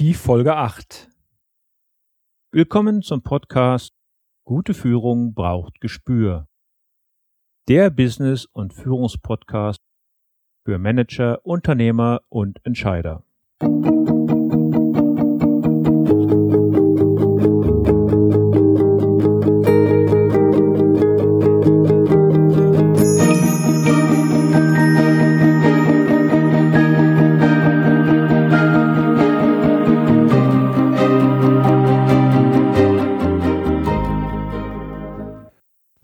die Folge 8. Willkommen zum Podcast Gute Führung braucht Gespür. Der Business- und Führungspodcast für Manager, Unternehmer und Entscheider.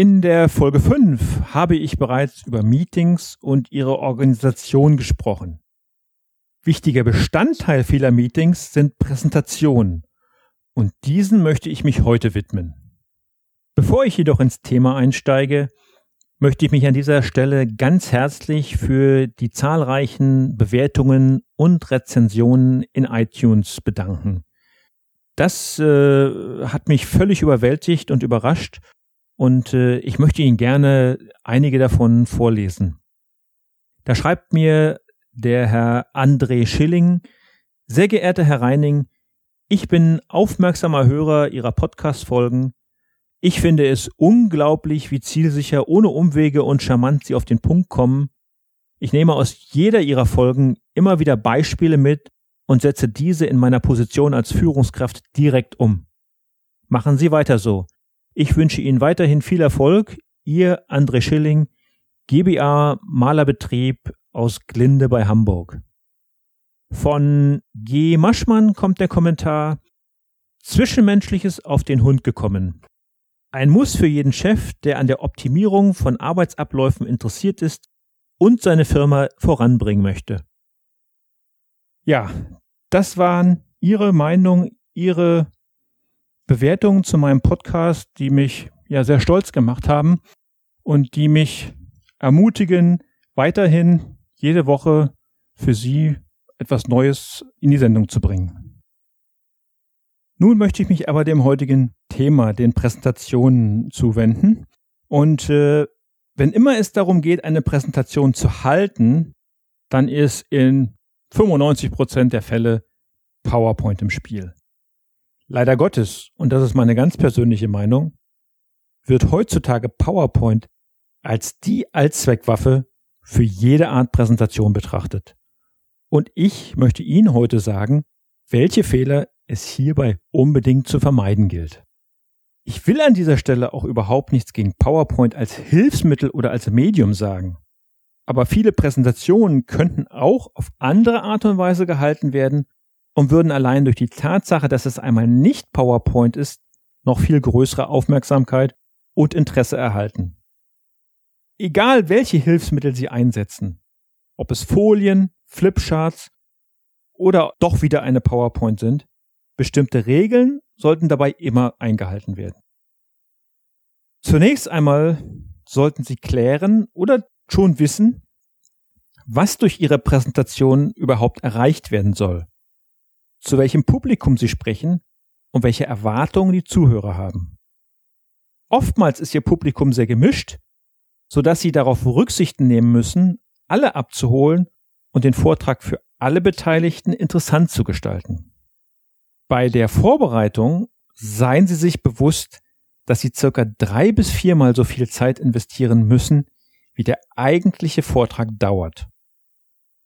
In der Folge 5 habe ich bereits über Meetings und ihre Organisation gesprochen. Wichtiger Bestandteil vieler Meetings sind Präsentationen und diesen möchte ich mich heute widmen. Bevor ich jedoch ins Thema einsteige, möchte ich mich an dieser Stelle ganz herzlich für die zahlreichen Bewertungen und Rezensionen in iTunes bedanken. Das äh, hat mich völlig überwältigt und überrascht und äh, ich möchte Ihnen gerne einige davon vorlesen. Da schreibt mir der Herr André Schilling, sehr geehrter Herr Reining, ich bin aufmerksamer Hörer Ihrer Podcast-Folgen. Ich finde es unglaublich, wie zielsicher, ohne Umwege und charmant Sie auf den Punkt kommen. Ich nehme aus jeder Ihrer Folgen immer wieder Beispiele mit und setze diese in meiner Position als Führungskraft direkt um. Machen Sie weiter so. Ich wünsche Ihnen weiterhin viel Erfolg. Ihr André Schilling, GBA Malerbetrieb aus Glinde bei Hamburg. Von G. Maschmann kommt der Kommentar Zwischenmenschliches auf den Hund gekommen. Ein Muss für jeden Chef, der an der Optimierung von Arbeitsabläufen interessiert ist und seine Firma voranbringen möchte. Ja, das waren Ihre Meinung, Ihre Bewertungen zu meinem Podcast, die mich ja sehr stolz gemacht haben und die mich ermutigen, weiterhin jede Woche für Sie etwas Neues in die Sendung zu bringen. Nun möchte ich mich aber dem heutigen Thema, den Präsentationen, zuwenden. Und äh, wenn immer es darum geht, eine Präsentation zu halten, dann ist in 95 Prozent der Fälle PowerPoint im Spiel. Leider Gottes, und das ist meine ganz persönliche Meinung, wird heutzutage PowerPoint als die Allzweckwaffe für jede Art Präsentation betrachtet. Und ich möchte Ihnen heute sagen, welche Fehler es hierbei unbedingt zu vermeiden gilt. Ich will an dieser Stelle auch überhaupt nichts gegen PowerPoint als Hilfsmittel oder als Medium sagen. Aber viele Präsentationen könnten auch auf andere Art und Weise gehalten werden und würden allein durch die Tatsache, dass es einmal nicht PowerPoint ist, noch viel größere Aufmerksamkeit und Interesse erhalten. Egal welche Hilfsmittel Sie einsetzen, ob es Folien, Flipcharts oder doch wieder eine PowerPoint sind, bestimmte Regeln sollten dabei immer eingehalten werden. Zunächst einmal sollten Sie klären oder schon wissen, was durch Ihre Präsentation überhaupt erreicht werden soll zu welchem Publikum sie sprechen und welche Erwartungen die Zuhörer haben. Oftmals ist ihr Publikum sehr gemischt, so dass sie darauf Rücksichten nehmen müssen, alle abzuholen und den Vortrag für alle Beteiligten interessant zu gestalten. Bei der Vorbereitung seien Sie sich bewusst, dass Sie circa drei bis viermal so viel Zeit investieren müssen, wie der eigentliche Vortrag dauert.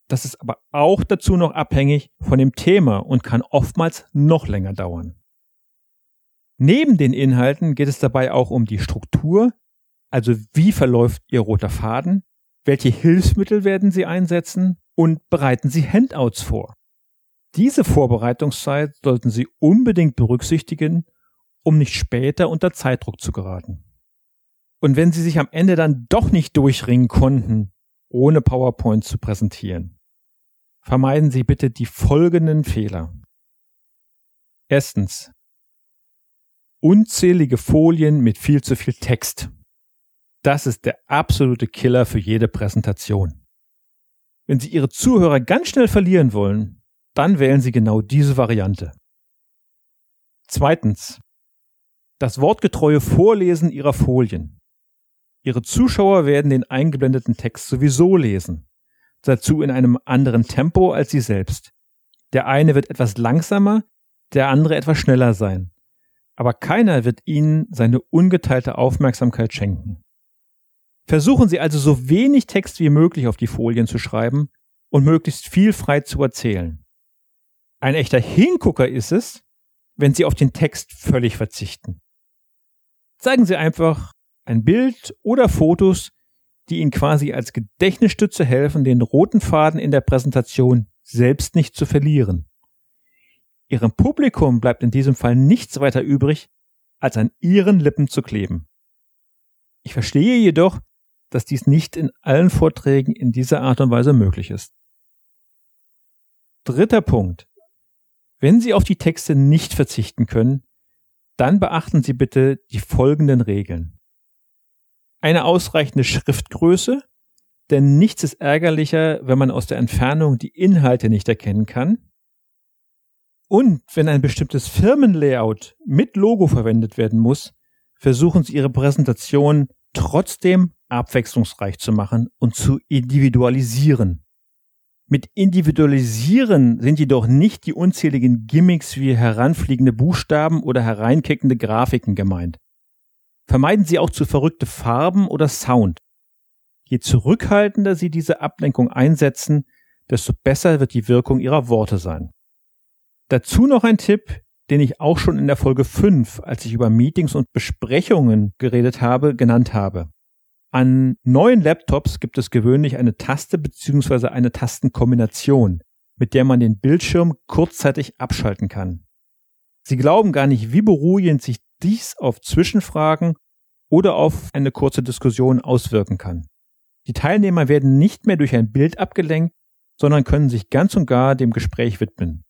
Das ist aber auch dazu noch abhängig von dem Thema und kann oftmals noch länger dauern. Neben den Inhalten geht es dabei auch um die Struktur, also wie verläuft Ihr roter Faden, welche Hilfsmittel werden Sie einsetzen und bereiten Sie Handouts vor. Diese Vorbereitungszeit sollten Sie unbedingt berücksichtigen, um nicht später unter Zeitdruck zu geraten. Und wenn Sie sich am Ende dann doch nicht durchringen konnten, ohne PowerPoint zu präsentieren. Vermeiden Sie bitte die folgenden Fehler. Erstens. unzählige Folien mit viel zu viel Text. Das ist der absolute Killer für jede Präsentation. Wenn Sie Ihre Zuhörer ganz schnell verlieren wollen, dann wählen Sie genau diese Variante. Zweitens. Das wortgetreue Vorlesen Ihrer Folien. Ihre Zuschauer werden den eingeblendeten Text sowieso lesen, dazu in einem anderen Tempo als Sie selbst. Der eine wird etwas langsamer, der andere etwas schneller sein. Aber keiner wird Ihnen seine ungeteilte Aufmerksamkeit schenken. Versuchen Sie also so wenig Text wie möglich auf die Folien zu schreiben und möglichst viel frei zu erzählen. Ein echter Hingucker ist es, wenn Sie auf den Text völlig verzichten. Zeigen Sie einfach ein Bild oder Fotos, die Ihnen quasi als Gedächtnisstütze helfen, den roten Faden in der Präsentation selbst nicht zu verlieren. Ihrem Publikum bleibt in diesem Fall nichts weiter übrig, als an Ihren Lippen zu kleben. Ich verstehe jedoch, dass dies nicht in allen Vorträgen in dieser Art und Weise möglich ist. Dritter Punkt. Wenn Sie auf die Texte nicht verzichten können, dann beachten Sie bitte die folgenden Regeln. Eine ausreichende Schriftgröße, denn nichts ist ärgerlicher, wenn man aus der Entfernung die Inhalte nicht erkennen kann. Und wenn ein bestimmtes Firmenlayout mit Logo verwendet werden muss, versuchen Sie Ihre Präsentation trotzdem abwechslungsreich zu machen und zu individualisieren. Mit individualisieren sind jedoch nicht die unzähligen Gimmicks wie heranfliegende Buchstaben oder hereinkickende Grafiken gemeint. Vermeiden Sie auch zu verrückte Farben oder Sound. Je zurückhaltender Sie diese Ablenkung einsetzen, desto besser wird die Wirkung Ihrer Worte sein. Dazu noch ein Tipp, den ich auch schon in der Folge 5, als ich über Meetings und Besprechungen geredet habe, genannt habe. An neuen Laptops gibt es gewöhnlich eine Taste bzw. eine Tastenkombination, mit der man den Bildschirm kurzzeitig abschalten kann. Sie glauben gar nicht, wie beruhigend sich dies auf Zwischenfragen oder auf eine kurze Diskussion auswirken kann. Die Teilnehmer werden nicht mehr durch ein Bild abgelenkt, sondern können sich ganz und gar dem Gespräch widmen.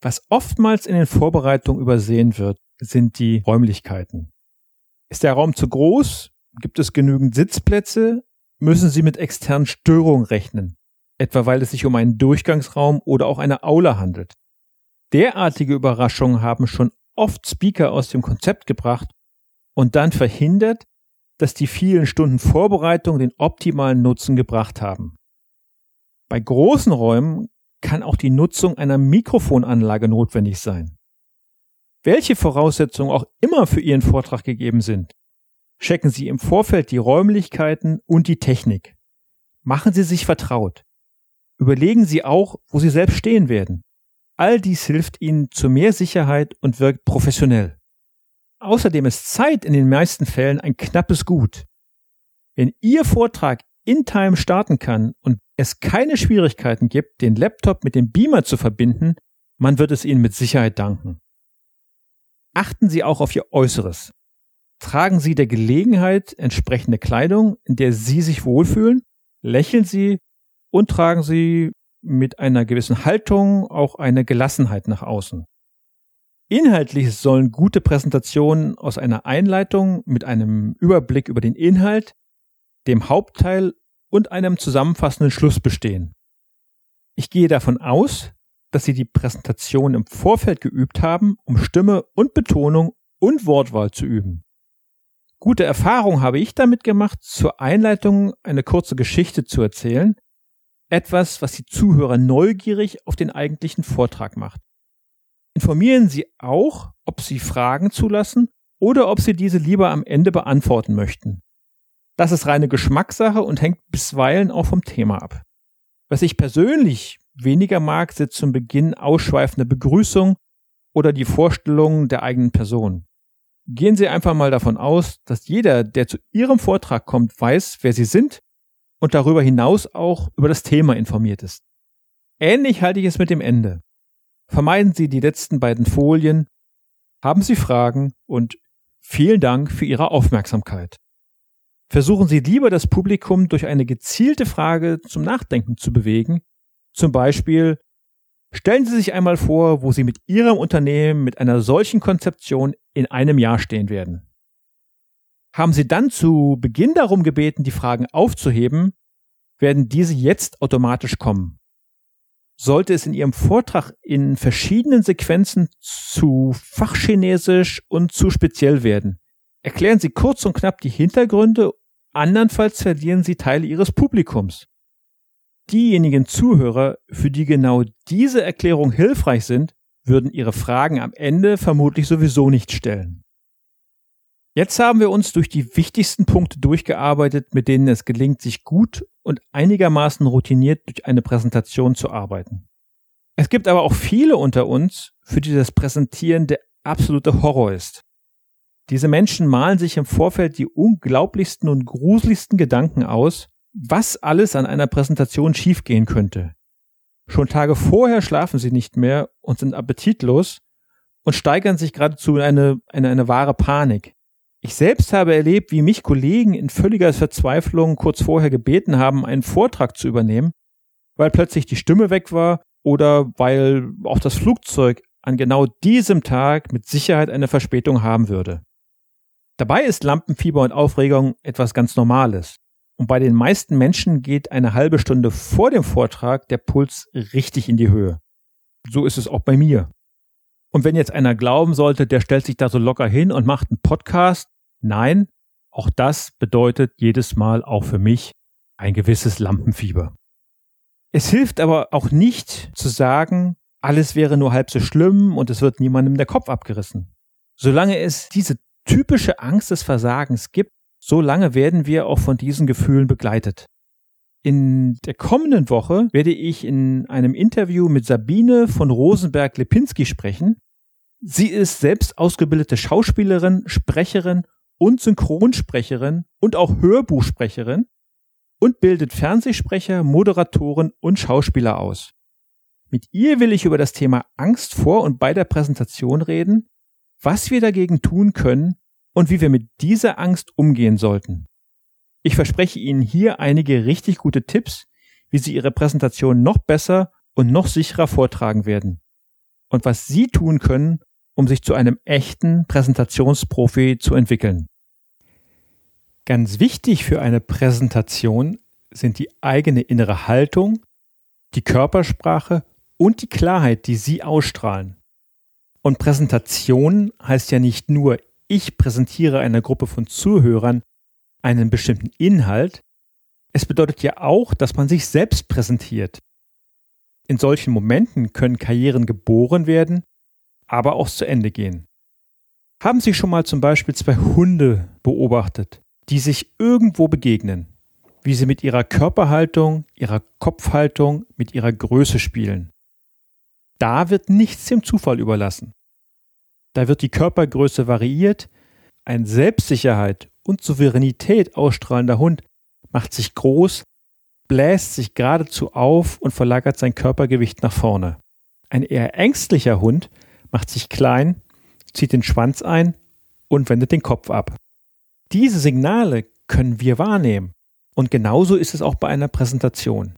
Was oftmals in den Vorbereitungen übersehen wird, sind die Räumlichkeiten. Ist der Raum zu groß, Gibt es genügend Sitzplätze? Müssen Sie mit externen Störungen rechnen? Etwa weil es sich um einen Durchgangsraum oder auch eine Aula handelt. Derartige Überraschungen haben schon oft Speaker aus dem Konzept gebracht und dann verhindert, dass die vielen Stunden Vorbereitung den optimalen Nutzen gebracht haben. Bei großen Räumen kann auch die Nutzung einer Mikrofonanlage notwendig sein. Welche Voraussetzungen auch immer für Ihren Vortrag gegeben sind, Checken Sie im Vorfeld die Räumlichkeiten und die Technik. Machen Sie sich vertraut. Überlegen Sie auch, wo Sie selbst stehen werden. All dies hilft Ihnen zu mehr Sicherheit und wirkt professionell. Außerdem ist Zeit in den meisten Fällen ein knappes Gut. Wenn Ihr Vortrag in Time starten kann und es keine Schwierigkeiten gibt, den Laptop mit dem Beamer zu verbinden, man wird es Ihnen mit Sicherheit danken. Achten Sie auch auf Ihr Äußeres. Tragen Sie der Gelegenheit entsprechende Kleidung, in der Sie sich wohlfühlen, lächeln Sie und tragen Sie mit einer gewissen Haltung auch eine Gelassenheit nach außen. Inhaltlich sollen gute Präsentationen aus einer Einleitung mit einem Überblick über den Inhalt, dem Hauptteil und einem zusammenfassenden Schluss bestehen. Ich gehe davon aus, dass Sie die Präsentation im Vorfeld geübt haben, um Stimme und Betonung und Wortwahl zu üben. Gute Erfahrung habe ich damit gemacht, zur Einleitung eine kurze Geschichte zu erzählen. Etwas, was die Zuhörer neugierig auf den eigentlichen Vortrag macht. Informieren Sie auch, ob Sie Fragen zulassen oder ob Sie diese lieber am Ende beantworten möchten. Das ist reine Geschmackssache und hängt bisweilen auch vom Thema ab. Was ich persönlich weniger mag, sind zum Beginn ausschweifende Begrüßung oder die Vorstellung der eigenen Person. Gehen Sie einfach mal davon aus, dass jeder, der zu Ihrem Vortrag kommt, weiß, wer Sie sind und darüber hinaus auch über das Thema informiert ist. Ähnlich halte ich es mit dem Ende. Vermeiden Sie die letzten beiden Folien, haben Sie Fragen und vielen Dank für Ihre Aufmerksamkeit. Versuchen Sie lieber das Publikum durch eine gezielte Frage zum Nachdenken zu bewegen, zum Beispiel, Stellen Sie sich einmal vor, wo Sie mit Ihrem Unternehmen mit einer solchen Konzeption in einem Jahr stehen werden. Haben Sie dann zu Beginn darum gebeten, die Fragen aufzuheben, werden diese jetzt automatisch kommen. Sollte es in Ihrem Vortrag in verschiedenen Sequenzen zu fachchinesisch und zu speziell werden, erklären Sie kurz und knapp die Hintergründe, andernfalls verlieren Sie Teile Ihres Publikums. Diejenigen Zuhörer, für die genau diese Erklärung hilfreich sind, würden ihre Fragen am Ende vermutlich sowieso nicht stellen. Jetzt haben wir uns durch die wichtigsten Punkte durchgearbeitet, mit denen es gelingt, sich gut und einigermaßen routiniert durch eine Präsentation zu arbeiten. Es gibt aber auch viele unter uns, für die das Präsentieren der absolute Horror ist. Diese Menschen malen sich im Vorfeld die unglaublichsten und gruseligsten Gedanken aus, was alles an einer Präsentation schiefgehen könnte. Schon Tage vorher schlafen sie nicht mehr und sind appetitlos und steigern sich geradezu in eine, eine, eine wahre Panik. Ich selbst habe erlebt, wie mich Kollegen in völliger Verzweiflung kurz vorher gebeten haben, einen Vortrag zu übernehmen, weil plötzlich die Stimme weg war oder weil auch das Flugzeug an genau diesem Tag mit Sicherheit eine Verspätung haben würde. Dabei ist Lampenfieber und Aufregung etwas ganz Normales. Und bei den meisten Menschen geht eine halbe Stunde vor dem Vortrag der Puls richtig in die Höhe. So ist es auch bei mir. Und wenn jetzt einer glauben sollte, der stellt sich da so locker hin und macht einen Podcast, nein, auch das bedeutet jedes Mal auch für mich ein gewisses Lampenfieber. Es hilft aber auch nicht zu sagen, alles wäre nur halb so schlimm und es wird niemandem der Kopf abgerissen. Solange es diese typische Angst des Versagens gibt, so lange werden wir auch von diesen Gefühlen begleitet. In der kommenden Woche werde ich in einem Interview mit Sabine von Rosenberg-Lipinski sprechen. Sie ist selbst ausgebildete Schauspielerin, Sprecherin und Synchronsprecherin und auch Hörbuchsprecherin und bildet Fernsehsprecher, Moderatoren und Schauspieler aus. Mit ihr will ich über das Thema Angst vor und bei der Präsentation reden, was wir dagegen tun können und wie wir mit dieser Angst umgehen sollten. Ich verspreche Ihnen hier einige richtig gute Tipps, wie Sie Ihre Präsentation noch besser und noch sicherer vortragen werden. Und was Sie tun können, um sich zu einem echten Präsentationsprofi zu entwickeln. Ganz wichtig für eine Präsentation sind die eigene innere Haltung, die Körpersprache und die Klarheit, die Sie ausstrahlen. Und Präsentation heißt ja nicht nur ich präsentiere einer Gruppe von Zuhörern einen bestimmten Inhalt, es bedeutet ja auch, dass man sich selbst präsentiert. In solchen Momenten können Karrieren geboren werden, aber auch zu Ende gehen. Haben Sie schon mal zum Beispiel zwei Hunde beobachtet, die sich irgendwo begegnen, wie sie mit ihrer Körperhaltung, ihrer Kopfhaltung, mit ihrer Größe spielen? Da wird nichts dem Zufall überlassen. Da wird die Körpergröße variiert. Ein Selbstsicherheit und Souveränität ausstrahlender Hund macht sich groß, bläst sich geradezu auf und verlagert sein Körpergewicht nach vorne. Ein eher ängstlicher Hund macht sich klein, zieht den Schwanz ein und wendet den Kopf ab. Diese Signale können wir wahrnehmen. Und genauso ist es auch bei einer Präsentation.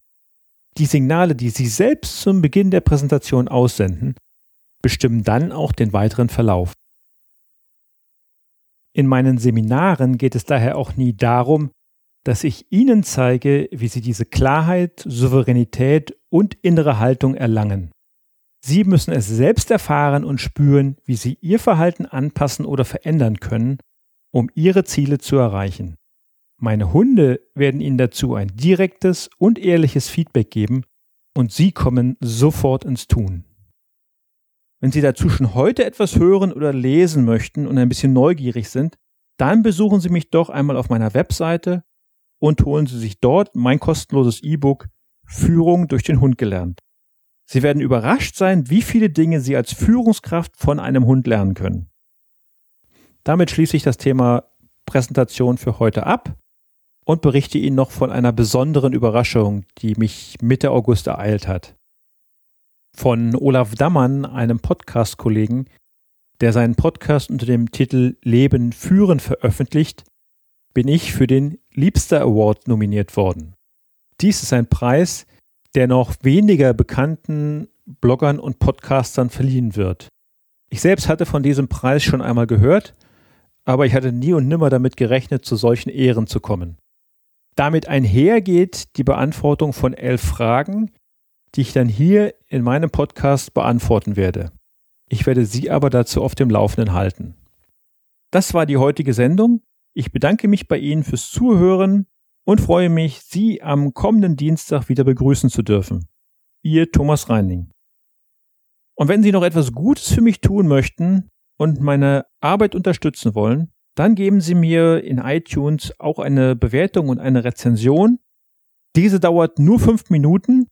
Die Signale, die Sie selbst zum Beginn der Präsentation aussenden, bestimmen dann auch den weiteren Verlauf. In meinen Seminaren geht es daher auch nie darum, dass ich Ihnen zeige, wie Sie diese Klarheit, Souveränität und innere Haltung erlangen. Sie müssen es selbst erfahren und spüren, wie Sie Ihr Verhalten anpassen oder verändern können, um Ihre Ziele zu erreichen. Meine Hunde werden Ihnen dazu ein direktes und ehrliches Feedback geben und Sie kommen sofort ins Tun. Wenn Sie dazu schon heute etwas hören oder lesen möchten und ein bisschen neugierig sind, dann besuchen Sie mich doch einmal auf meiner Webseite und holen Sie sich dort mein kostenloses E-Book Führung durch den Hund gelernt. Sie werden überrascht sein, wie viele Dinge Sie als Führungskraft von einem Hund lernen können. Damit schließe ich das Thema Präsentation für heute ab und berichte Ihnen noch von einer besonderen Überraschung, die mich Mitte August ereilt hat von Olaf Dammann, einem Podcast-Kollegen, der seinen Podcast unter dem Titel Leben führen veröffentlicht, bin ich für den Liebster Award nominiert worden. Dies ist ein Preis, der noch weniger bekannten Bloggern und Podcastern verliehen wird. Ich selbst hatte von diesem Preis schon einmal gehört, aber ich hatte nie und nimmer damit gerechnet, zu solchen Ehren zu kommen. Damit einhergeht die Beantwortung von elf Fragen, die ich dann hier in meinem Podcast beantworten werde. Ich werde Sie aber dazu auf dem Laufenden halten. Das war die heutige Sendung. Ich bedanke mich bei Ihnen fürs Zuhören und freue mich, Sie am kommenden Dienstag wieder begrüßen zu dürfen. Ihr Thomas Reining. Und wenn Sie noch etwas Gutes für mich tun möchten und meine Arbeit unterstützen wollen, dann geben Sie mir in iTunes auch eine Bewertung und eine Rezension. Diese dauert nur fünf Minuten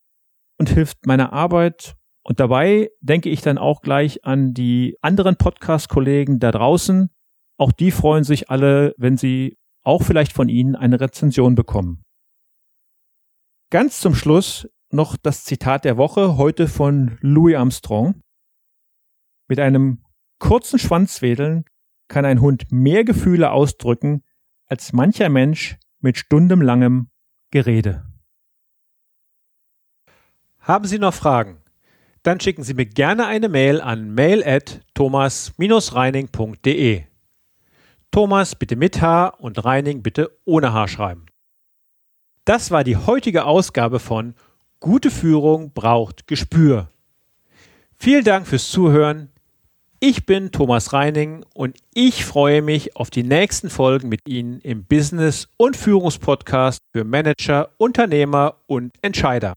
und hilft meiner Arbeit. Und dabei denke ich dann auch gleich an die anderen Podcast-Kollegen da draußen, auch die freuen sich alle, wenn sie auch vielleicht von Ihnen eine Rezension bekommen. Ganz zum Schluss noch das Zitat der Woche, heute von Louis Armstrong. Mit einem kurzen Schwanzwedeln kann ein Hund mehr Gefühle ausdrücken als mancher Mensch mit stundenlangem Gerede. Haben Sie noch Fragen? Dann schicken Sie mir gerne eine Mail an mail at thomas-reining.de. Thomas bitte mit H und Reining bitte ohne H schreiben. Das war die heutige Ausgabe von Gute Führung braucht Gespür. Vielen Dank fürs Zuhören. Ich bin Thomas Reining und ich freue mich auf die nächsten Folgen mit Ihnen im Business- und Führungspodcast für Manager, Unternehmer und Entscheider.